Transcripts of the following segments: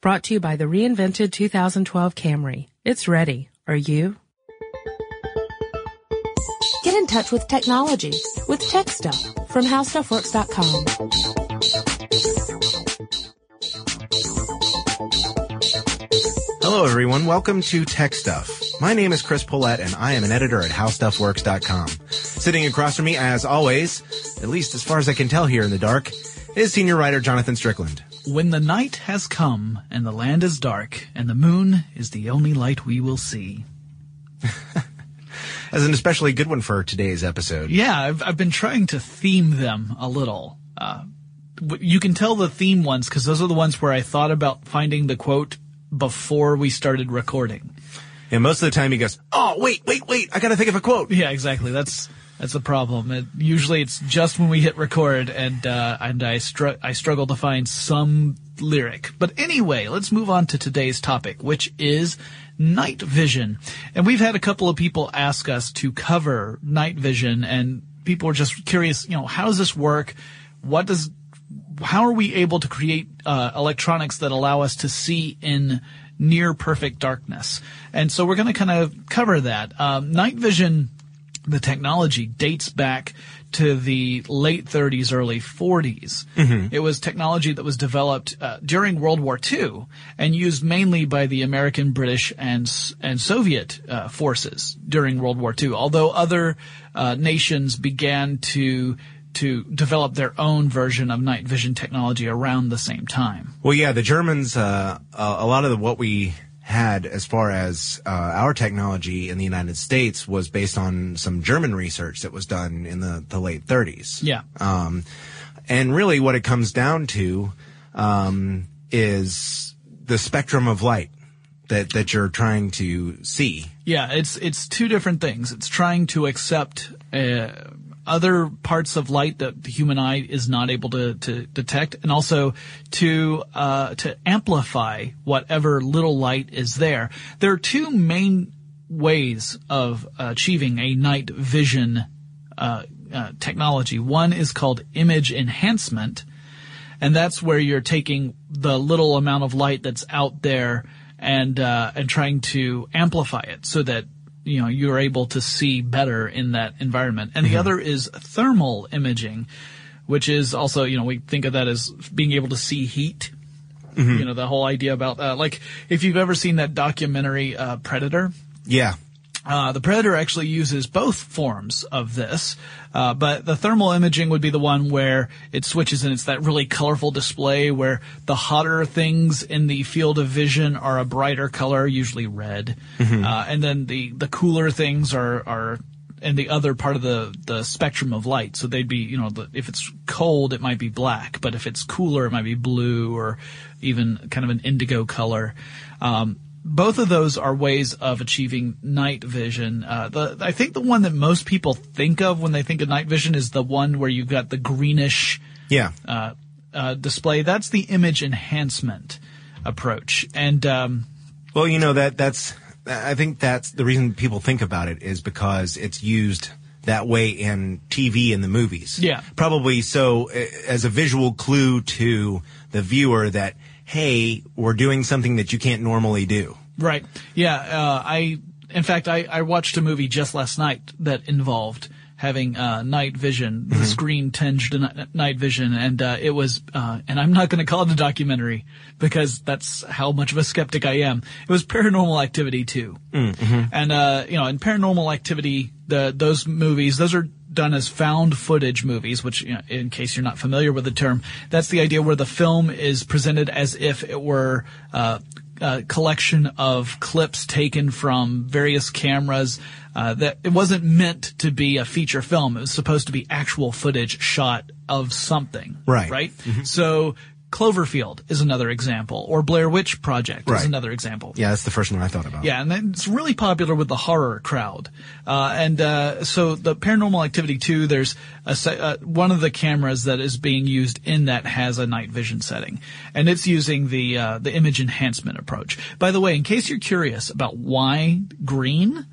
Brought to you by the reinvented 2012 Camry. It's ready. Are you? Get in touch with technology with Tech Stuff from HowStuffWorks.com. Hello, everyone. Welcome to Tech Stuff. My name is Chris Pollette, and I am an editor at HowStuffWorks.com. Sitting across from me, as always, at least as far as I can tell here in the dark, is senior writer Jonathan Strickland. When the night has come and the land is dark and the moon is the only light we will see. As an especially good one for today's episode. Yeah, I've, I've been trying to theme them a little. Uh, you can tell the theme ones because those are the ones where I thought about finding the quote before we started recording. And most of the time he goes, Oh, wait, wait, wait. I got to think of a quote. Yeah, exactly. That's that's the problem. It, usually, it's just when we hit record, and uh, and I str- I struggle to find some lyric. But anyway, let's move on to today's topic, which is night vision. And we've had a couple of people ask us to cover night vision, and people are just curious. You know, how does this work? What does how are we able to create uh, electronics that allow us to see in near perfect darkness? And so we're going to kind of cover that. Um, night vision, the technology dates back to the late 30s, early 40s. It was technology that was developed uh, during World War II and used mainly by the American, British, and and Soviet uh, forces during World War II. Although other uh, nations began to to develop their own version of night vision technology around the same time. Well, yeah, the Germans, uh, uh, a lot of the, what we had as far as uh, our technology in the United States was based on some German research that was done in the, the late 30s. Yeah. Um, and really what it comes down to um, is the spectrum of light that, that you're trying to see. Yeah, it's it's two different things. It's trying to accept uh, other parts of light that the human eye is not able to, to detect, and also to uh, to amplify whatever little light is there. There are two main ways of achieving a night vision uh, uh, technology. One is called image enhancement, and that's where you're taking the little amount of light that's out there and uh, and trying to amplify it so that you know you're able to see better in that environment. And the other is thermal imaging, which is also you know we think of that as being able to see heat. You know the whole idea about uh, like if you've ever seen that documentary uh, Predator. Yeah. Uh, the Predator actually uses both forms of this, uh, but the thermal imaging would be the one where it switches and it's that really colorful display where the hotter things in the field of vision are a brighter color, usually red, uh, and then the the cooler things are are in the other part of the the spectrum of light. So they'd be, you know, the, if it's cold, it might be black, but if it's cooler, it might be blue or even kind of an indigo color. Um, both of those are ways of achieving night vision. Uh, the, I think the one that most people think of when they think of night vision is the one where you've got the greenish Yeah. uh, uh, display. That's the image enhancement approach. And um, Well, you know that that's I think that's the reason people think about it is because it's used that way in TV and the movies. Yeah. Probably so uh, as a visual clue to the viewer that hey, we're doing something that you can't normally do. Right. Yeah. Uh, I, in fact, I, I watched a movie just last night that involved having uh, night vision, the screen tinged n- night vision, and uh, it was. Uh, and I'm not going to call it a documentary because that's how much of a skeptic I am. It was Paranormal Activity 2 and uh, you know, in Paranormal Activity, the those movies, those are done as found footage movies, which, you know, in case you're not familiar with the term, that's the idea where the film is presented as if it were uh, a collection of clips taken from various cameras. Uh, that it wasn't meant to be a feature film. It was supposed to be actual footage shot of something. Right. Right. So. Cloverfield is another example, or Blair Witch Project Right. is another example. Yeah, that's the first one I thought about. Yeah, and it's really popular with the horror crowd. Uh, and uh, so the Paranormal Activity 2, there's a, se- uh, one of the cameras that is being used in that has a night vision setting, and it's using the uh, the image enhancement approach. By the way, in case you're curious about why green.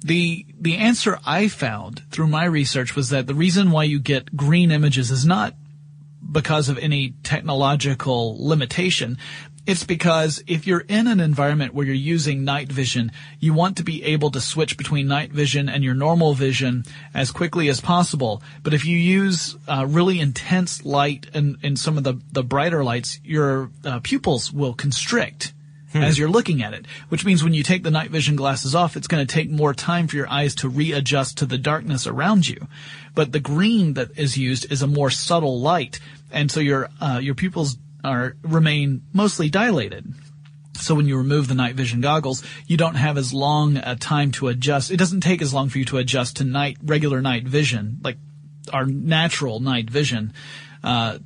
The the answer I found through my research was that the reason why you get green images is not because of any technological limitation. It's because if you're in an environment where you're using night vision, you want to be able to switch between night vision and your normal vision as quickly as possible. But if you use uh, really intense light and, and some of the, the brighter lights, your uh, pupils will constrict as you're looking at it, which means when you take the night vision glasses off, it's going to take more time for your eyes to readjust to the darkness around you. But the green that is used is a more subtle light, and so your uh, your pupils are remain mostly dilated. So when you remove the night vision goggles, you don't have as long a time to adjust. It doesn't take as long for you to adjust to night regular night vision, like our natural night vision. Uh,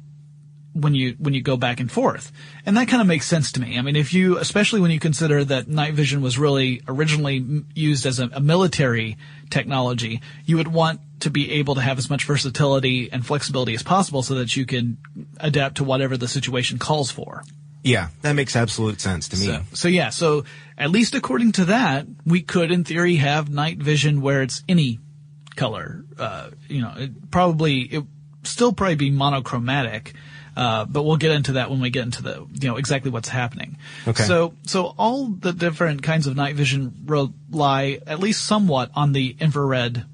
when you when you go back and forth. And that kind of makes sense to me. I mean, if you especially when you consider that night vision was really originally used as a, a military technology, you would want to be able to have as much versatility and flexibility as possible so that you can adapt to whatever the situation calls for. Yeah, that makes absolute sense to me. So, so yeah, so at least according to that, we could in theory have night vision where it's any color. Uh, you know, it probably it still probably be monochromatic. Uh, but we'll get into that when we get into the, you know, exactly what's happening. Okay. So, so all the different kinds of night vision rely at least somewhat on the infrared,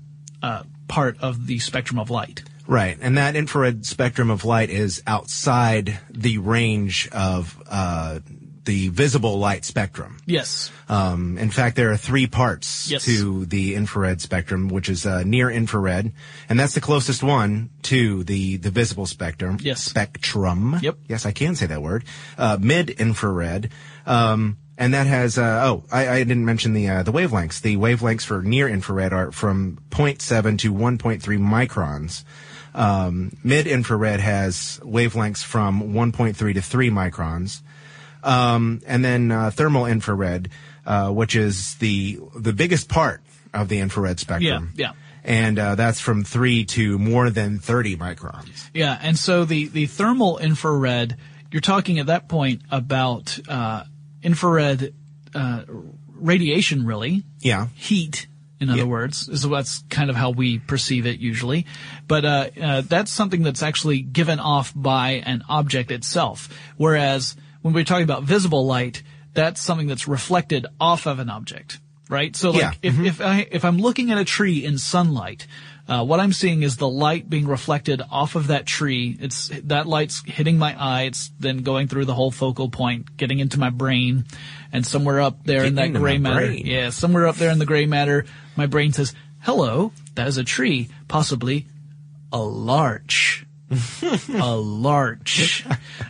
uh, part of the spectrum of light. Right, and that infrared spectrum of light is outside the range of uh, the visible light spectrum. Yes. Um, in fact, there are three parts Yes. to the infrared spectrum, which is uh, near infrared, and that's the closest one to the the visible spectrum. Yes. Spectrum. Yep. Yes, I can say that word. Uh, Mid infrared. Um, and that has, uh, oh, I, I didn't mention the, uh, the wavelengths. The wavelengths for near infrared are from 0.7 to 1.3 microns. Um, mid infrared has wavelengths from 1.3 to 3 microns. Um, and then uh, thermal infrared, uh, which is the the biggest part of the infrared spectrum. Yeah, yeah. And uh, that's from three to more than 30 microns. Yeah, and so the, the thermal infrared, you're talking at that point about uh, infrared uh, radiation, really. Yeah. Heat, in other Yeah. words, is that's kind of how we perceive it usually. But uh, uh, that's something that's actually given off by an object itself. Whereas when we're talking about visible light, that's something that's reflected off of an object, right? So like Yeah. if, if I if I'm looking at a tree in sunlight, uh, what I'm seeing is the light being reflected off of that tree. It's that light's hitting my eye. It's then going through the whole focal point, getting into my brain, and somewhere up there in that gray matter, brain. yeah, somewhere up there in the gray matter, my brain says, "Hello, that is a tree, possibly a larch, a larch."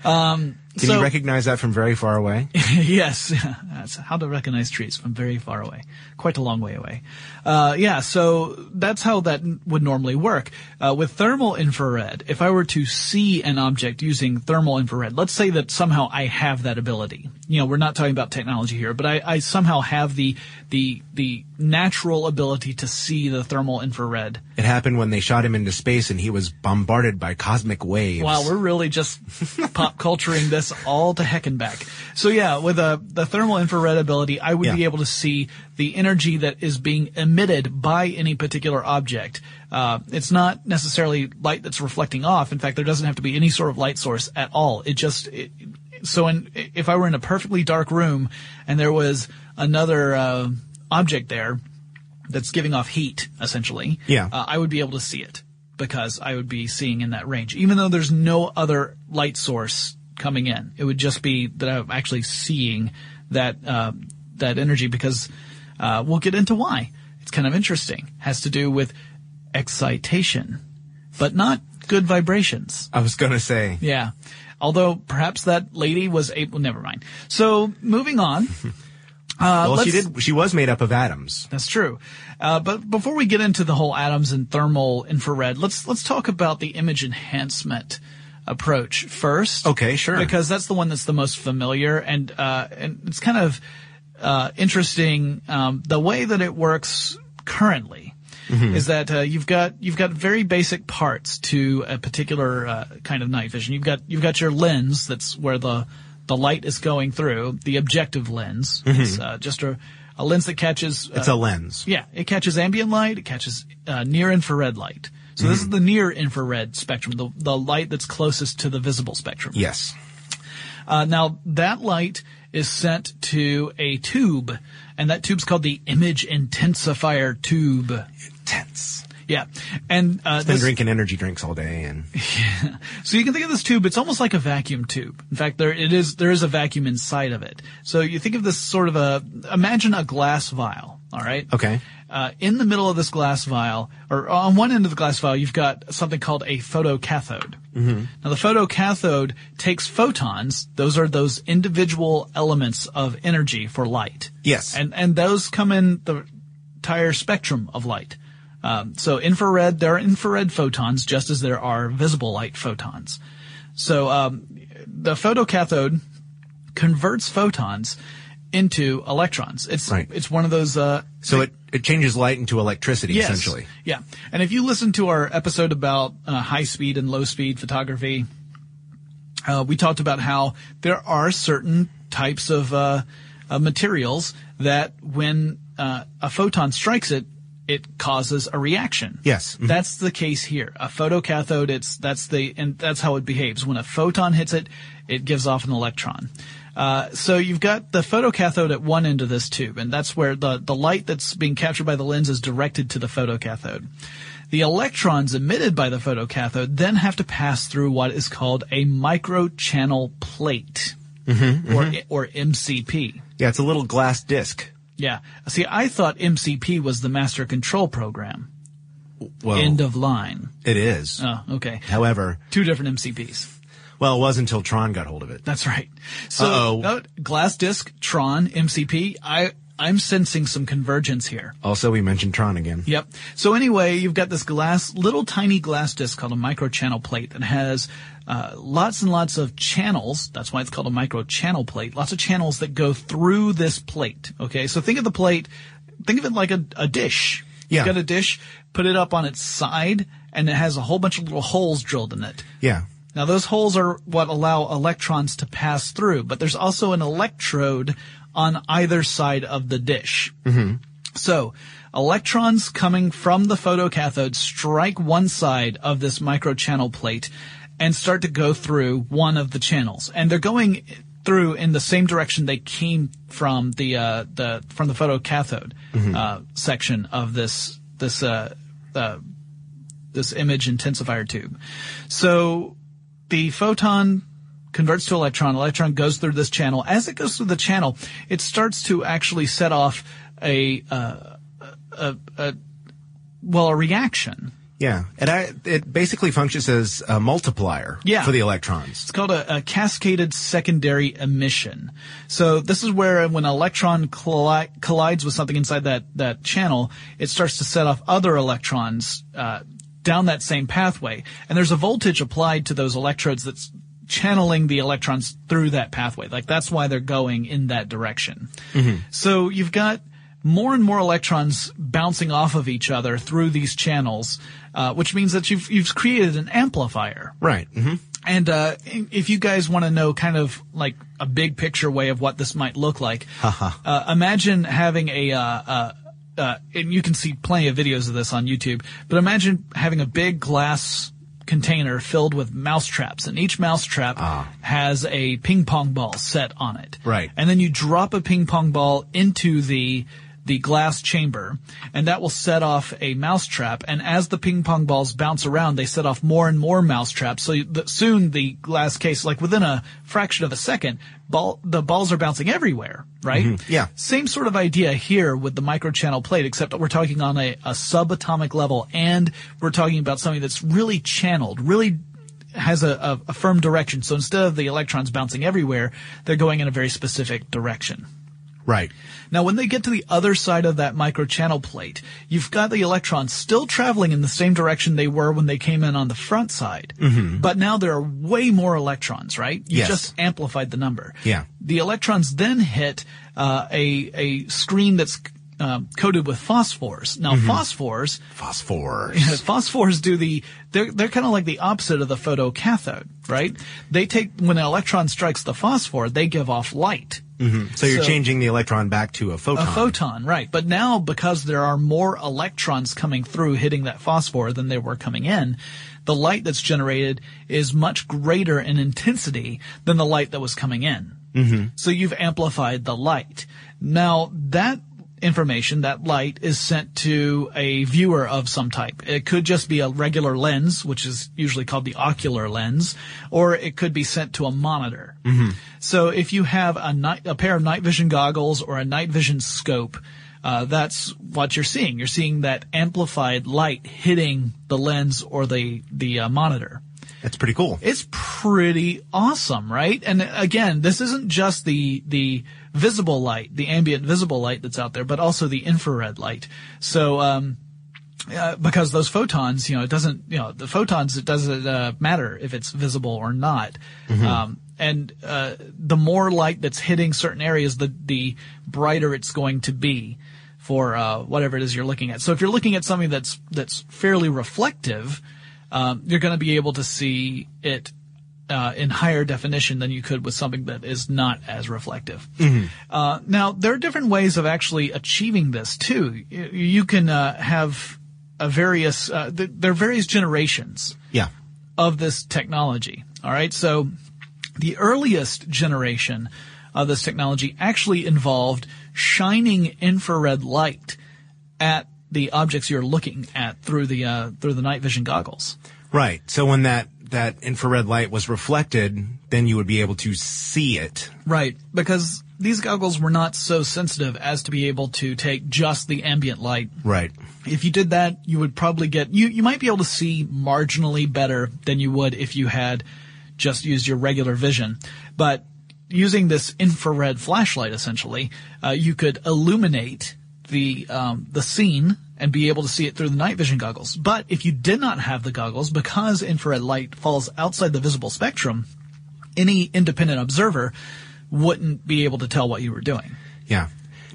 Um, Can so, you recognize that from very far away? yes, that's how to recognize trees from very far away, quite a long way away. Uh, yeah, so that's how that would normally work. Uh, with thermal infrared, if I were to see an object using thermal infrared, let's say that somehow I have that ability. You know, we're not talking about technology here, but I, I somehow have the the the natural ability to see the thermal infrared. It happened when they shot him into space and he was bombarded by cosmic waves. Wow, we're really just pop culturing this all to heck and back. So yeah, with a, the thermal infrared ability, I would Yeah. be able to see the energy that is being emitted by any particular object. Uh, it's not necessarily light that's reflecting off. In fact, there doesn't have to be any sort of light source at all. It just, it, so in, if I were in a perfectly dark room and there was another, uh, object there, that's giving off heat, essentially, Yeah. uh, I would be able to see it because I would be seeing in that range, even though there's no other light source coming in. It would just be that I'm actually seeing that uh, that energy because uh, we'll get into why. It's kind of interesting. Has to do with excitation, but not good vibrations. I was gonna say. Yeah. Although perhaps that lady was able. Never mind. So moving on. Uh, well, she did. She was made up of atoms. that's true. Uh, but before we get into the whole atoms and thermal infrared, let's let's talk about the image enhancement approach first. Okay, sure. Because that's the one that's the most familiar, and uh, and it's kind of uh, interesting um, the way that it works currently. Mm-hmm. Is that uh, you've got you've got very basic parts to a particular uh, kind of night vision. You've got you've got your lens that's where the the light is going through. The objective lens. It's uh, just a, a lens that catches. Mm-hmm. It's uh, a lens. yeah, it catches ambient light. It catches uh, near infrared light. So this is the near infrared spectrum, the the light that's closest to the visible spectrum. Yes. Uh, now that light is sent to a tube, and that tube's called the image intensifier tube. Tense. Yeah, and uh, Been this- drinking energy drinks all day and so you can think of this tube, it's almost like a vacuum tube. In fact, there it is there is a vacuum inside of it. So you think of this sort of a imagine a glass vial, all right? Okay. Uh, in the middle of this glass vial, or on one end of the glass vial, you've got something called a photocathode. Mm-hmm. Now the photocathode takes photons; those are those individual elements of energy for light. Yes. and and those come in the entire spectrum of light. Um, so infrared, there are infrared photons just as there are visible light photons. So um, the photocathode converts photons into electrons. It's Right. it's one of those. Uh, so it, it changes light into electricity yes, essentially. Yeah, and if you listen to our episode about uh, high speed and low speed photography, uh, we talked about how there are certain types of uh, uh, materials that when uh, a photon strikes it, it causes a reaction. Yes. Mhm. That's the case here. A photocathode, it's that's the and that's how it behaves. When a photon hits it, it gives off an electron. Uh, so you've got the photocathode at one end of this tube, and that's where the the light that's being captured by the lens is directed to the photocathode. The electrons emitted by the photocathode then have to pass through what is called a microchannel plate, or or MCP. Yeah, it's a little glass disc. Yeah. See, I thought MCP was the master control program. Well, End of line. it is. Oh, okay. However, Two different MCPs. well, it was until Tron got hold of it. That's right. So, Uh-oh. uh, glass disc, Tron, MCP. I, I'm sensing some convergence here. Also, we mentioned Tron again. Yep. So anyway, you've got this glass, little tiny glass disc called a microchannel plate that has uh, lots and lots of channels. That's why it's called a microchannel plate. Lots of channels that go through this plate. Okay, so think of the plate. Think of it like a, a dish. Yeah. You've got a dish, put it up on its side, and it has a whole bunch of little holes drilled in it. Yeah. Now those holes are what allow electrons to pass through, but there's also an electrode on either side of the dish. Mm-hmm. So electrons coming from the photocathode strike one side of this microchannel plate and start to go through one of the channels. And they're going through in the same direction they came from the uh, the from the photocathode uh, section of this this uh, uh, this image intensifier tube. So the photon converts to electron. Electron goes through this channel. As it goes through the channel, it starts to actually set off a, uh, a, a, well, a reaction. Yeah. And I, it basically functions as a multiplier Yeah. for the electrons. It's called a, a cascaded secondary emission. So this is where when an electron colli- collides with something inside that, that channel, it starts to set off other electrons, uh, down that same pathway. And there's a voltage applied to those electrodes that's channeling the electrons through that pathway. Like that's why they're going in that direction. So you've got more and more electrons bouncing off of each other through these channels, uh, which means that you've, you've created an amplifier. Right. hmm And uh, if you guys want to know kind of like a big picture way of what this might look like, uh, imagine having a, uh, uh, uh, and you can see plenty of videos of this on YouTube, but imagine having a big glass container filled with mousetraps, and each mousetrap has a ping pong ball set on it. Right. And then you drop a ping pong ball into the the glass chamber, and that will set off a mouse trap. And as the ping pong balls bounce around, they set off more and more mouse traps. So soon the glass case, like within a fraction of a second, ball the balls are bouncing everywhere. Right? Mm-hmm. Yeah. Same sort of idea here with the microchannel plate, except that we're talking on a, a subatomic level, and we're talking about something that's really channeled, really has a, a firm direction. So instead of the electrons bouncing everywhere, they're going in a very specific direction. Right. Now, when they get to the other side of that microchannel plate, you've got the electrons still traveling in the same direction they were when they came in on the front side. But now there are way more electrons, right? You Yes. just amplified the number. Yeah. The electrons then hit uh, a a screen that's um, coated with phosphors. Now, phosphors Phosphors. phosphors do the they're they're kind of like the opposite of the photocathode, right? They take when an electron strikes the phosphor, they give off light. So you're So- changing the electron back to a photon. A photon, right. But now, because there are more electrons coming through hitting that phosphor than there were coming in, the light that's generated is much greater in intensity than the light that was coming in. Mm-hmm. So you've amplified the light. Now, that information, that light, is sent to a viewer of some type. It could just be a regular lens, which is usually called the ocular lens, or it could be sent to a monitor. So if you have a, night, a pair of night vision goggles or a night vision scope, uh, that's what you're seeing. You're seeing that amplified light hitting the lens or the the uh, monitor. That's pretty cool. It's pretty awesome, right? And again, this isn't just the the visible light, the ambient visible light that's out there, but also the infrared light. So, um, uh, because those photons, you know, it doesn't, you know, the photons, it doesn't uh, matter if it's visible or not. Um, and uh, the more light that's hitting certain areas, the the brighter it's going to be for uh, whatever it is you're looking at. So if you're looking at something that's that's fairly reflective, um, you're going to be able to see it uh, in higher definition than you could with something that is not as reflective. Uh, now there are different ways of actually achieving this too. You, you can uh, have a various uh, th- there are various generations Yeah. of this technology. All right. So the earliest generation of this technology actually involved shining infrared light at the objects you're looking at through the uh, through the night vision goggles. Right. So when that that infrared light was reflected, then you would be able to see it. Right, because these goggles were not so sensitive as to be able to take just the ambient light. Right. If you did that, you would probably get you you might be able to see marginally better than you would if you had just used your regular vision. But using this infrared flashlight, essentially, uh, you could illuminate the um, the scene and be able to see it through the night vision goggles. But if you did not have the goggles, because infrared light falls outside the visible spectrum, any independent observer wouldn't be able to tell what you were doing. Yeah.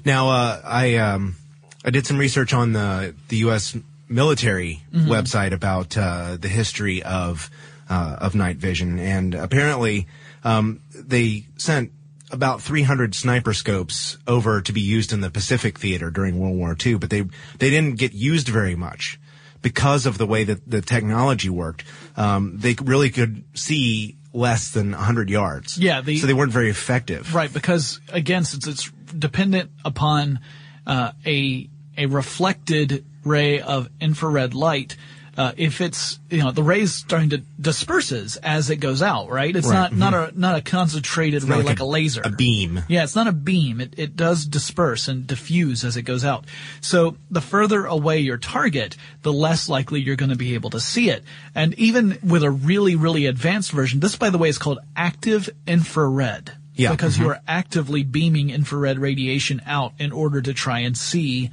Now, uh, I um, I did some research on the the U.S. military website about uh, the history of uh, of night vision, and apparently um, they sent about 300 sniper scopes over to be used in the Pacific theater during World War II, but they they didn't get used very much because of the way that the technology worked. Um, they really could see less than 100 yards. Yeah, the- so they weren't very effective. Right, because again, since it's dependent upon uh, a a reflected ray of infrared light, uh, if it's you know the ray's starting to disperses as it goes out, right? It's Right, not not a not a concentrated ray like, like a, a- laser, a beam. Yeah, it's not a beam. It it does disperse and diffuse as it goes out. So the further away your target, the less likely you're going to be able to see it. And even with a really really advanced version, this by the way is called active infrared. Yeah, Because you are actively beaming infrared radiation out in order to try and see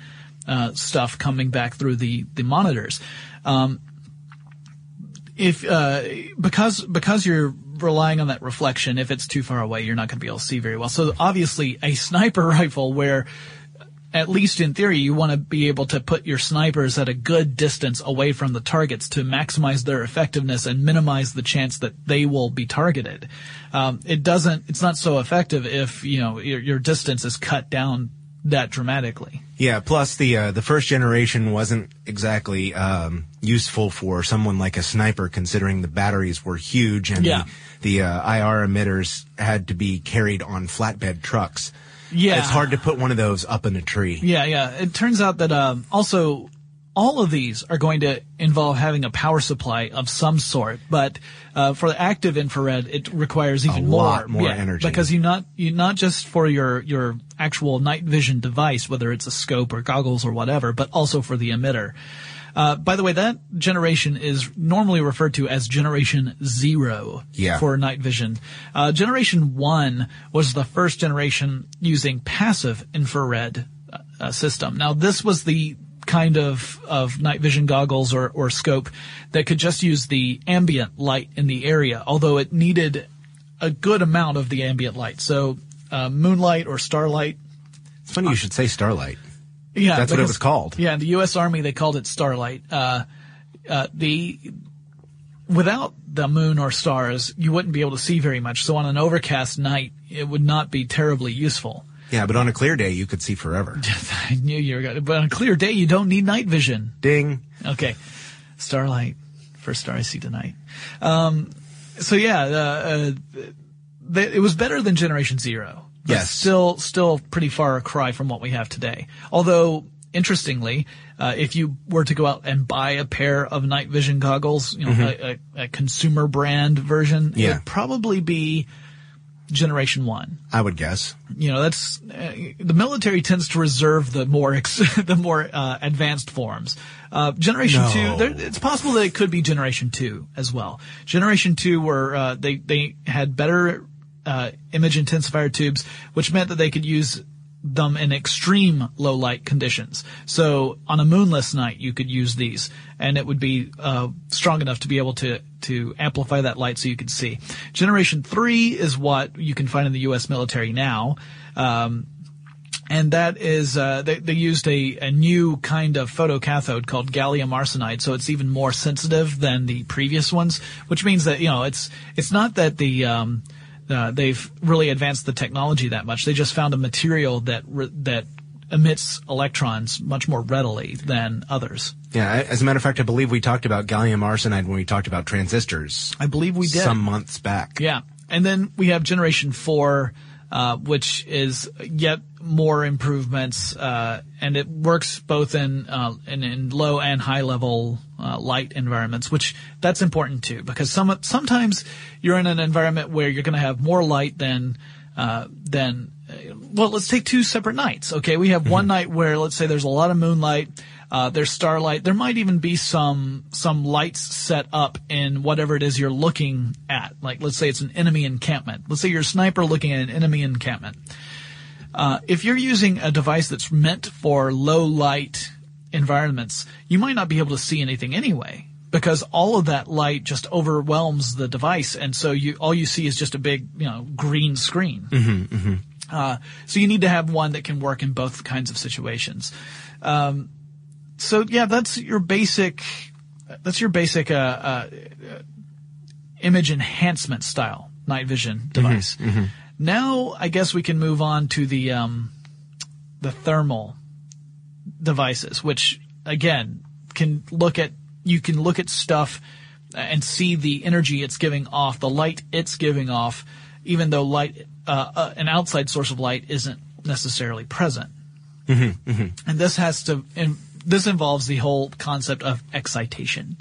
uh, stuff coming back through the the monitors. Um, if uh, because because you're relying on that reflection, if it's too far away, you're not going to be able to see very well. So obviously, a sniper rifle where at least in theory, you want to be able to put your snipers at a good distance away from the targets to maximize their effectiveness and minimize the chance that they will be targeted. Um, it doesn't, it's not so effective if, you know, your, your distance is cut down that dramatically. Yeah. Plus, the uh, the first generation wasn't exactly um, useful for someone like a sniper, considering the batteries were huge and Yeah. the, the uh, IR emitters had to be carried on flatbed trucks. Yeah. It's hard to put one of those up in a tree. Yeah, yeah. It turns out that um, also all of these are going to involve having a power supply of some sort, but uh, for the active infrared, it requires even lot more, more Yeah, energy. because you not you not just for your your actual night vision device, whether it's a scope or goggles or whatever, but also for the emitter. Uh, by the way, that generation is normally referred to as Generation Zero Yeah. for night vision. Uh, generation One was the first generation using passive infrared uh, uh, system. Now, this was the kind of, of night vision goggles or, or scope that could just use the ambient light in the area, although it needed a good amount of the ambient light. So, uh, moonlight or starlight It's funny you should say starlight. yeah, That's what it was called. Yeah, in the U.S. Army they called it Starlight. Uh, uh, the without the moon or stars, you wouldn't be able to see very much. So on an overcast night, it would not be terribly useful. Yeah, but on a clear day, you could see forever. I knew you were going to, but on a clear day, you don't need night vision. Ding. Okay. Starlight. First star I see tonight. Um, so yeah, uh, uh, th- it was better than Generation Zero. Yes. Still, still pretty far a cry from what we have today. Although, interestingly, uh, if you were to go out and buy a pair of night vision goggles, you know, a, a, a consumer brand version, it would probably be Generation One I would guess. you know that's uh, the military tends to reserve the more ex- the more uh, advanced forms. Uh, generation No. two, there, it's possible that it could be generation two as well. Generation two were uh, they they had better uh, image intensifier tubes, which meant that they could use them in extreme low light conditions. So on a moonless night, you could use these, and it would be uh, strong enough to be able to to amplify that light so you could see. Generation three is what you can find in the U.S. military now. Um, and that is uh, they, they used a, a new kind of photocathode called gallium arsenide, so it's even more sensitive than the previous ones, which means that you know it's it's not that the um, uh, they've really advanced the technology that much. They just found a material that re- that emits electrons much more readily than others. Yeah, I- as a matter of fact, I believe we talked about gallium arsenide when we talked about transistors I believe we did. some months back. Yeah. And then we have generation four, uh, which is yet more improvements, uh, and it works both in, uh, in, in low and high level, uh, light environments, which that's important too, because some, sometimes you're in an environment where you're going to have more light than, uh, than, uh, well, let's take two separate nights. Okay. We have one night where, let's say there's a lot of moonlight, uh, there's starlight. There might even be some some lights set up in whatever it is you're looking at. Like let's say it's an enemy encampment. Let's say you're a sniper looking at an enemy encampment. Uh, if you're using a device that's meant for low light environments, you might not be able to see anything anyway because all of that light just overwhelms the device, and so you all you see is just a big you know green screen. Uh, so you need to have one that can work in both kinds of situations. Um, so yeah, that's your basic. That's your basic uh, uh, image enhancement style night vision device. Now, I guess we can move on to the um, the thermal devices, which again can look at you can look at stuff and see the energy it's giving off, the light it's giving off, even though light uh, uh, an outside source of light isn't necessarily present. And this has to and this involves the whole concept of excitation.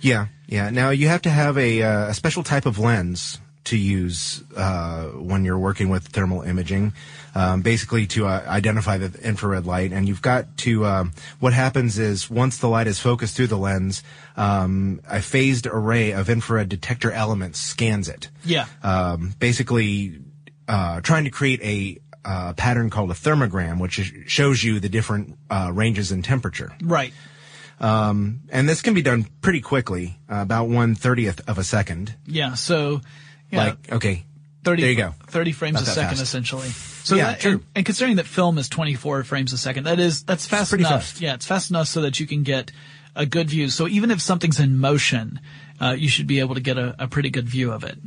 Yeah, yeah. Now you have to have a, uh, a special type of lens to use uh, when you're working with thermal imaging, um, basically to uh, identify the infrared light. And you've got to. Um, what happens is once the light is focused through the lens, um, a phased array of infrared detector elements scans it. Yeah. Um, basically, uh, trying to create a uh, pattern called a thermogram, which shows you the different uh, ranges in temperature. Right. And this can be done pretty quickly, uh, about one thirtieth of a second. Yeah. So, yeah, Like, okay, 30, there you go. 30 frames Not a second, fast. essentially. So Yeah, that, true. And, and considering that film is 24 frames a second, that is that's fast enough. fast. Yeah, it's fast enough so that you can get a good view. So even if something's in motion, uh, you should be able to get a, a pretty good view of it.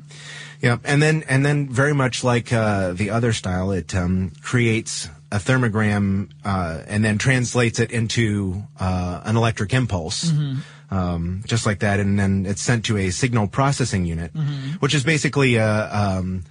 Yeah, and then and then very much like uh, the other style, it um, creates a thermogram uh, and then translates it into uh, an electric impulse, um, just like that, and then it's sent to a signal processing unit, which is basically a, um,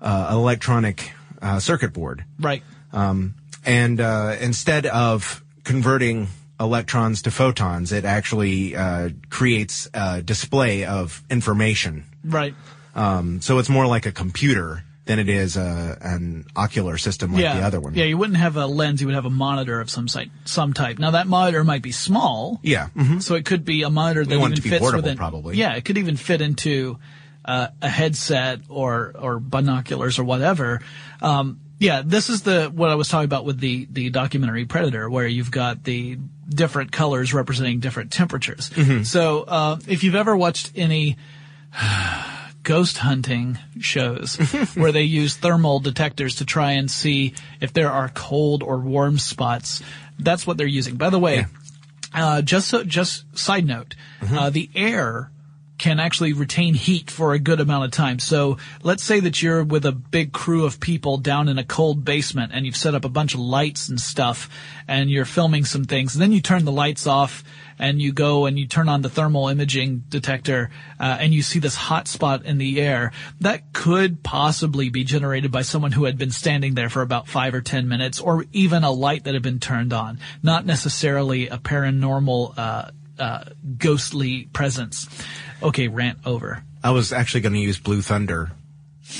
uh, an electronic uh, circuit board. Right. Um, and uh, instead of converting electrons to photons, it actually uh, creates a display of information. Right. Um, so it's more like a computer than it is a, an ocular system like yeah. the other one. Yeah, you wouldn't have a lens, you would have a monitor of some site, some type. Now that monitor might be small. Yeah. mhm. So it could be a monitor that even fits portable, within. probably. Yeah, it could even fit into uh, a headset or or binoculars or whatever. Um, yeah, this is the what I was talking about with the the documentary Predator, where you've got the different colors representing different temperatures. Mm-hmm. So uh, if you've ever watched any ghost hunting shows where they use thermal detectors to try and see if there are cold or warm spots. That's what they're using. By the way, uh, just so, just side note, Mm-hmm. uh, the air can actually retain heat for a good amount of time. So let's say that you're with a big crew of people down in a cold basement and you've set up a bunch of lights and stuff and you're filming some things. And then you turn the lights off and you go and you turn on the thermal imaging detector uh, and you see this hot spot in the air. That could possibly be generated by someone who had been standing there for about five or ten minutes or even a light that had been turned on. Not necessarily a paranormal uh, uh, ghostly presence. Okay, rant over. I was actually going to use Blue Thunder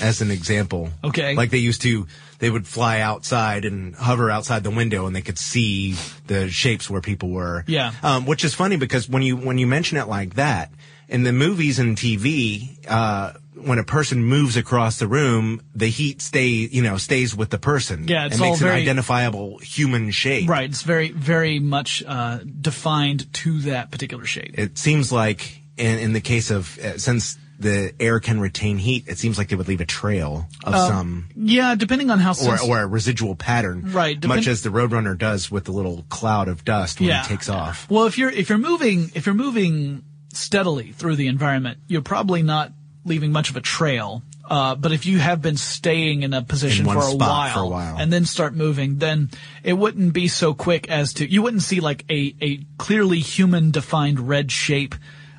as an example. Okay. Like they used to, they would fly outside and hover outside the window and they could see the shapes where people were. Yeah. Um, which is funny because when you, when you mention it like that, in the movies and TV, uh, when a person moves across the room, the heat stay, you know, stays with the person. Yeah, it's it makes all an identifiable human shape. Right, it's very, very much uh, defined to that particular shape. It seems like in, in the case of, uh, since the air can retain heat, it seems like it would leave a trail of some, yeah, depending on how or, or a residual pattern. Right, depend- much as the Roadrunner does with the little cloud of dust when yeah. it takes off. Well, if you're if you're moving if you're moving steadily through the environment, you're probably not leaving much of a trail. Uh, but if you have been staying in a position In for, a while, for a while. and then start moving, then it wouldn't be so quick as to you wouldn't see like a a clearly human defined red shape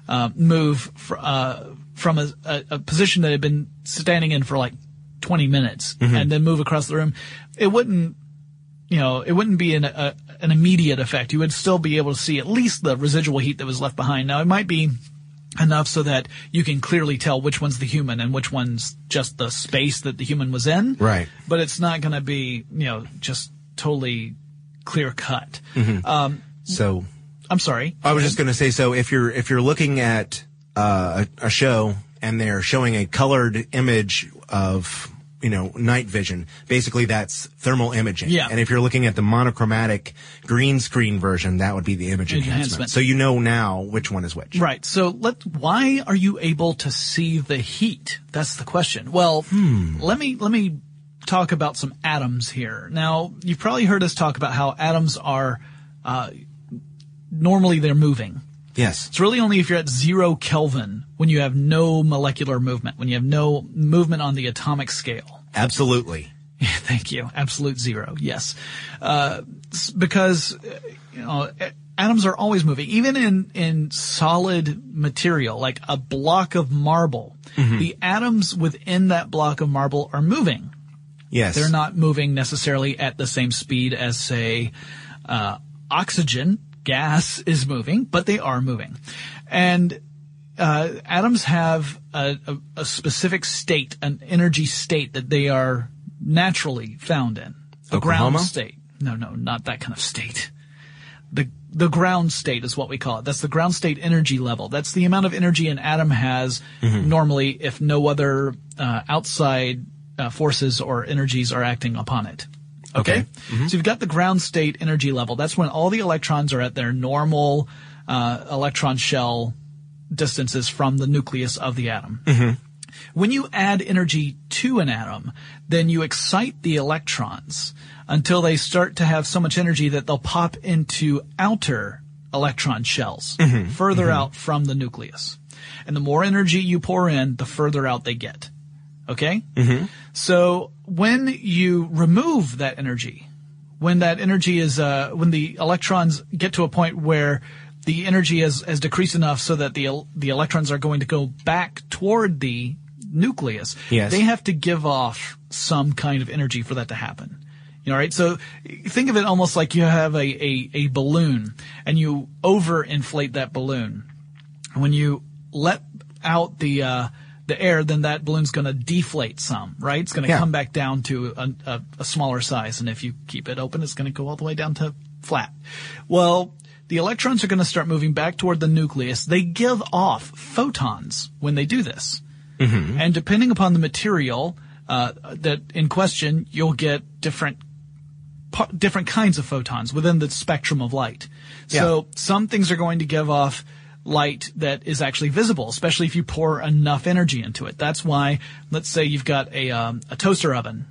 uh, move fr- uh, from a, a, a position that had been standing in for like 20 minutes Mm-hmm. and then move across the room. It wouldn't you know, it wouldn't be an, a, an immediate effect. You would still be able to see at least the residual heat that was left behind. Now, it might be enough so that you can clearly tell which one's the human and which one's just the space that the human was in. Right. But it's not going to be, you know, just totally clear cut. Um, So I'm sorry. I was just going to say, so if you're if you're looking at uh, a, a show and they're showing a colored image of you know night vision, basically that's thermal imaging. Yeah. And if you're looking at the monochromatic green screen version, that would be the image enhancement. Enhancement. So you know now which one is which. Right. So let why are you able to see the heat? That's the question. Well, let me let me talk about some atoms here. Now, you've probably heard us talk about how atoms are uh, normally they're moving. Yes. It's really only if you're at zero Kelvin when you have no molecular movement, when you have no movement on the atomic scale. Absolutely. Thank you. Absolute zero. Yes. Uh, because, uh, you know, atoms are always moving. Even in, in solid material, like a block of marble, the atoms within that block of marble are moving. Yes. They're not moving necessarily at the same speed as, say, uh, oxygen. Gas is moving, but they are moving. And uh, atoms have a, a, a specific state, an energy state that they are naturally found in. The Oklahoma? ground state. No, no, not that kind of state. The the ground state is what we call it. That's the ground state energy level. That's the amount of energy an atom has normally if no other uh, outside uh, forces or energies are acting upon it. Okay. Mm-hmm. So you've got the ground state energy level. That's when all the electrons are at their normal uh, electron shell distances from the nucleus of the atom. Mm-hmm. When you add energy to an atom, then you excite the electrons until they start to have so much energy that they'll pop into outer electron shells mm-hmm. further out from the nucleus. And the more energy you pour in, the further out they get. Okay? So when you remove that energy, when that energy is, uh, when the electrons get to a point where the energy has, has decreased enough so that the, the electrons are going to go back toward the nucleus, Yes. they have to give off some kind of energy for that to happen. You know, right? So think of it almost like you have a, a, a balloon and you overinflate that balloon. When you let out the uh, the air, then that balloon's going to deflate some, right? It's going to Yeah. come back down to a, a, a smaller size, and if you keep it open, it's going to go all the way down to flat. Well, the electrons are going to start moving back toward the nucleus. They give off photons when they do this, and depending upon the material uh, that in question, you'll get different different kinds of photons within the spectrum of light. So some things are going to give off light that is actually visible, especially if you pour enough energy into it. That's why, let's say you've got a, um, a toaster oven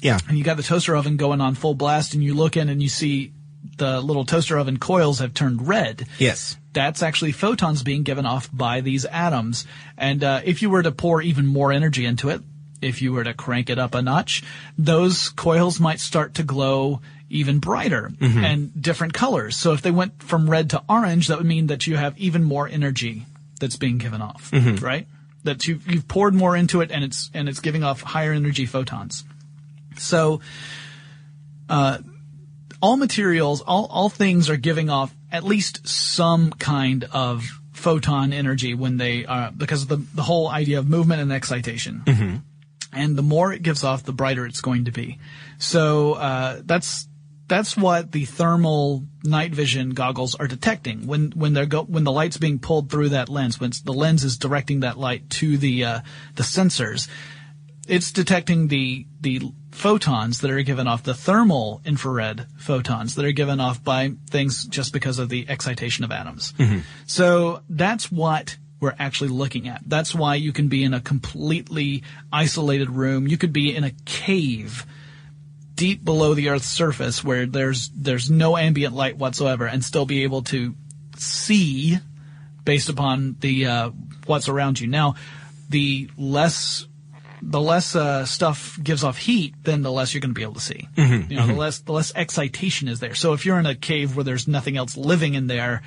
Yeah. and you got the toaster oven going on full blast and you look in and you see the little toaster oven coils have turned red. Yes. That's actually photons being given off by these atoms. And uh, if you were to pour even more energy into it, if you were to crank it up a notch, those coils might start to glow even brighter and different colors. So if they went from red to orange, that would mean that you have even more energy that's being given off, right? That you you've poured more into it and it's and it's giving off higher energy photons. So uh, all materials, all all things are giving off at least some kind of photon energy when they are because of the the whole idea of movement and excitation and the more it gives off, the brighter it's going to be. So uh, that's that's what the thermal night vision goggles are detecting when when they're go, when the light's being pulled through that lens when the lens is directing that light to the uh, the sensors. It's detecting the the photons that are given off the thermal infrared photons that are given off by things just because of the excitation of atoms. So that's what we're actually looking at. That's why you can be in a completely isolated room. You could be in a cave deep below the earth's surface where there's there's no ambient light whatsoever and still be able to see based upon the uh, what's around you. Now, the less the less uh, stuff gives off heat, then the less you're going to be able to see. you know, the less the less excitation is there. So if you're in a cave where there's nothing else living in there,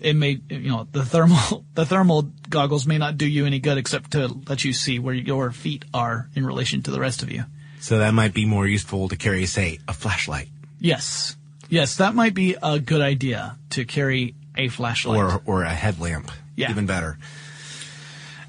it may you know the thermal the thermal goggles may not do you any good except to let you see where your feet are in relation to the rest of you. So that might be more useful to carry, say, a flashlight Yes, yes, that might be a good idea to carry a flashlight. or or a headlamp. Yeah. Even better.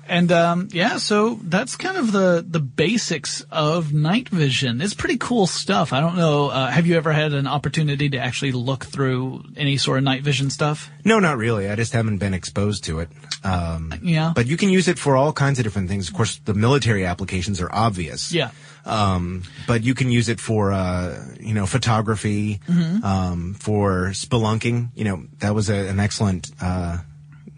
And um, yeah, so that's kind of the the basics of night vision. It's pretty cool stuff. I don't know. Uh, have you ever had an opportunity to actually look through any sort of night vision stuff? No, not really. I just haven't been exposed to it. Um, Yeah. But you can use it for all kinds of different things. Of course, the military applications are obvious. Yeah. Um, but you can use it for, uh, you know, photography, Mm-hmm. um, for spelunking. You know, that was a, an excellent, uh,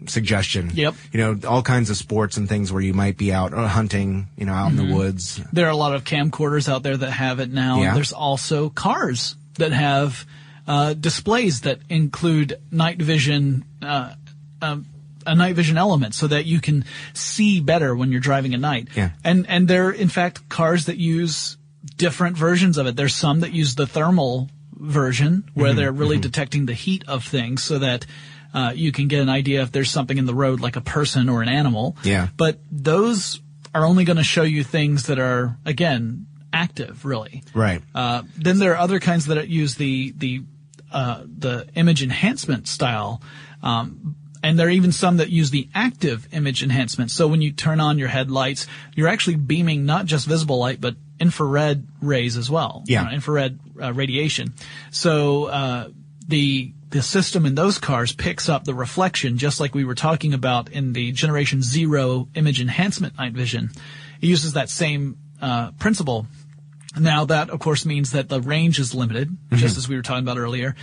suggestion. Yep. You know, all kinds of sports and things where you might be out uh, hunting, you know, out in Mm-hmm. the woods. There are a lot of camcorders out there that have it now. Yeah. There's also cars that have uh, displays that include night vision, uh, um, a night vision element, so that you can see better when you're driving at night. Yeah. And and there are in fact cars that use different versions of it. There's some that use the thermal version Mm-hmm. where they're really detecting the heat of things, so that. Uh, you can get an idea if there's something in the road like a person or an animal. Yeah. But those are only going to show you things that are, again, active, really. Right. Uh, then there are other kinds that use the the uh, the image enhancement style, um, and there are even some that use the active image enhancement. So when you turn on your headlights, you're actually beaming not just visible light but infrared rays as well. Yeah. You know, infrared uh, radiation. So uh, the the system in those cars picks up the reflection, just like we were talking about in the Generation Zero image enhancement night vision. It uses that same uh, principle. Now that, of course, means that the range is limited, just as we were talking about earlier.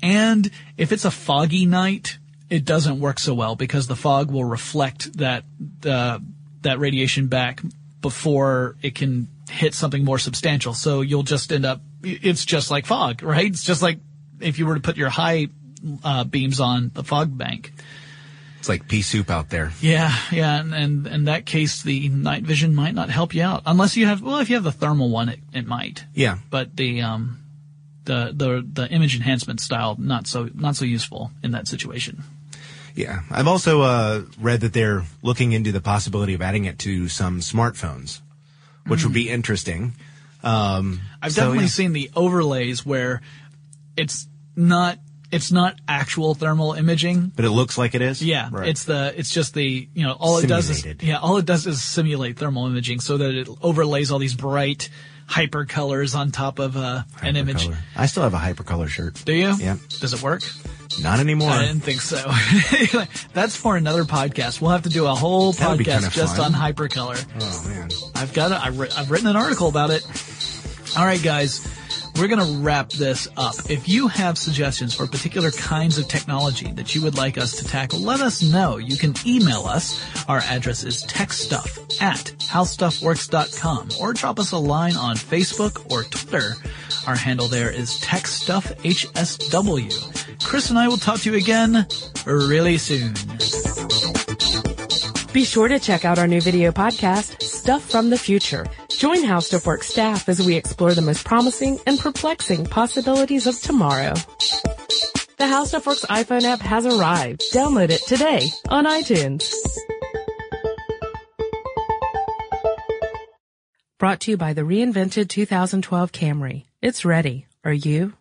And if it's a foggy night, it doesn't work so well because the fog will reflect that uh, that radiation back before it can hit something more substantial. So you'll just end up. It's just like fog, right? It's just like if you were to put your high uh, beams on the fog bank. It's like pea soup out there. Yeah, yeah, and, and in that case, the night vision might not help you out unless you have. Well, if you have the thermal one, it, it might. Yeah. But the um, the the the image enhancement style not so not so useful in that situation. Yeah. I've also uh, read that they're looking into the possibility of adding it to some smartphones, which would be interesting. Um, I've so, definitely yeah. seen the overlays where it's not it's not actual thermal imaging. But it looks like it is? Yeah, Right. it's the it's just the you know all it does is yeah all it does is simulate thermal imaging so that it overlays all these bright hyper colors on top of uh, an image. I still have a hypercolor shirt. Do you? Yeah. Does it work? Not anymore. I didn't think so. That's for another podcast. We'll have to do a whole That would podcast just fun. on hypercolor. oh man. I've got it. I've, wri- I've written an article about it. All right, guys. We're going to wrap this up. If you have suggestions for particular kinds of technology that you would like us to tackle, let us know. You can email us. Our address is techstuff at howstuffworks.com or drop us a line on Facebook or Twitter. Our handle there is TechStuffHSW. Chris and I will talk to you again really soon. Be sure to check out our new video podcast, Stuff from the Future. Join House HowStuffWorks staff as we explore the most promising and perplexing possibilities of tomorrow. The House HowStuffWorks iPhone app has arrived. Download it today on iTunes. Brought to you by the reinvented 2012 Camry. It's ready. Are you?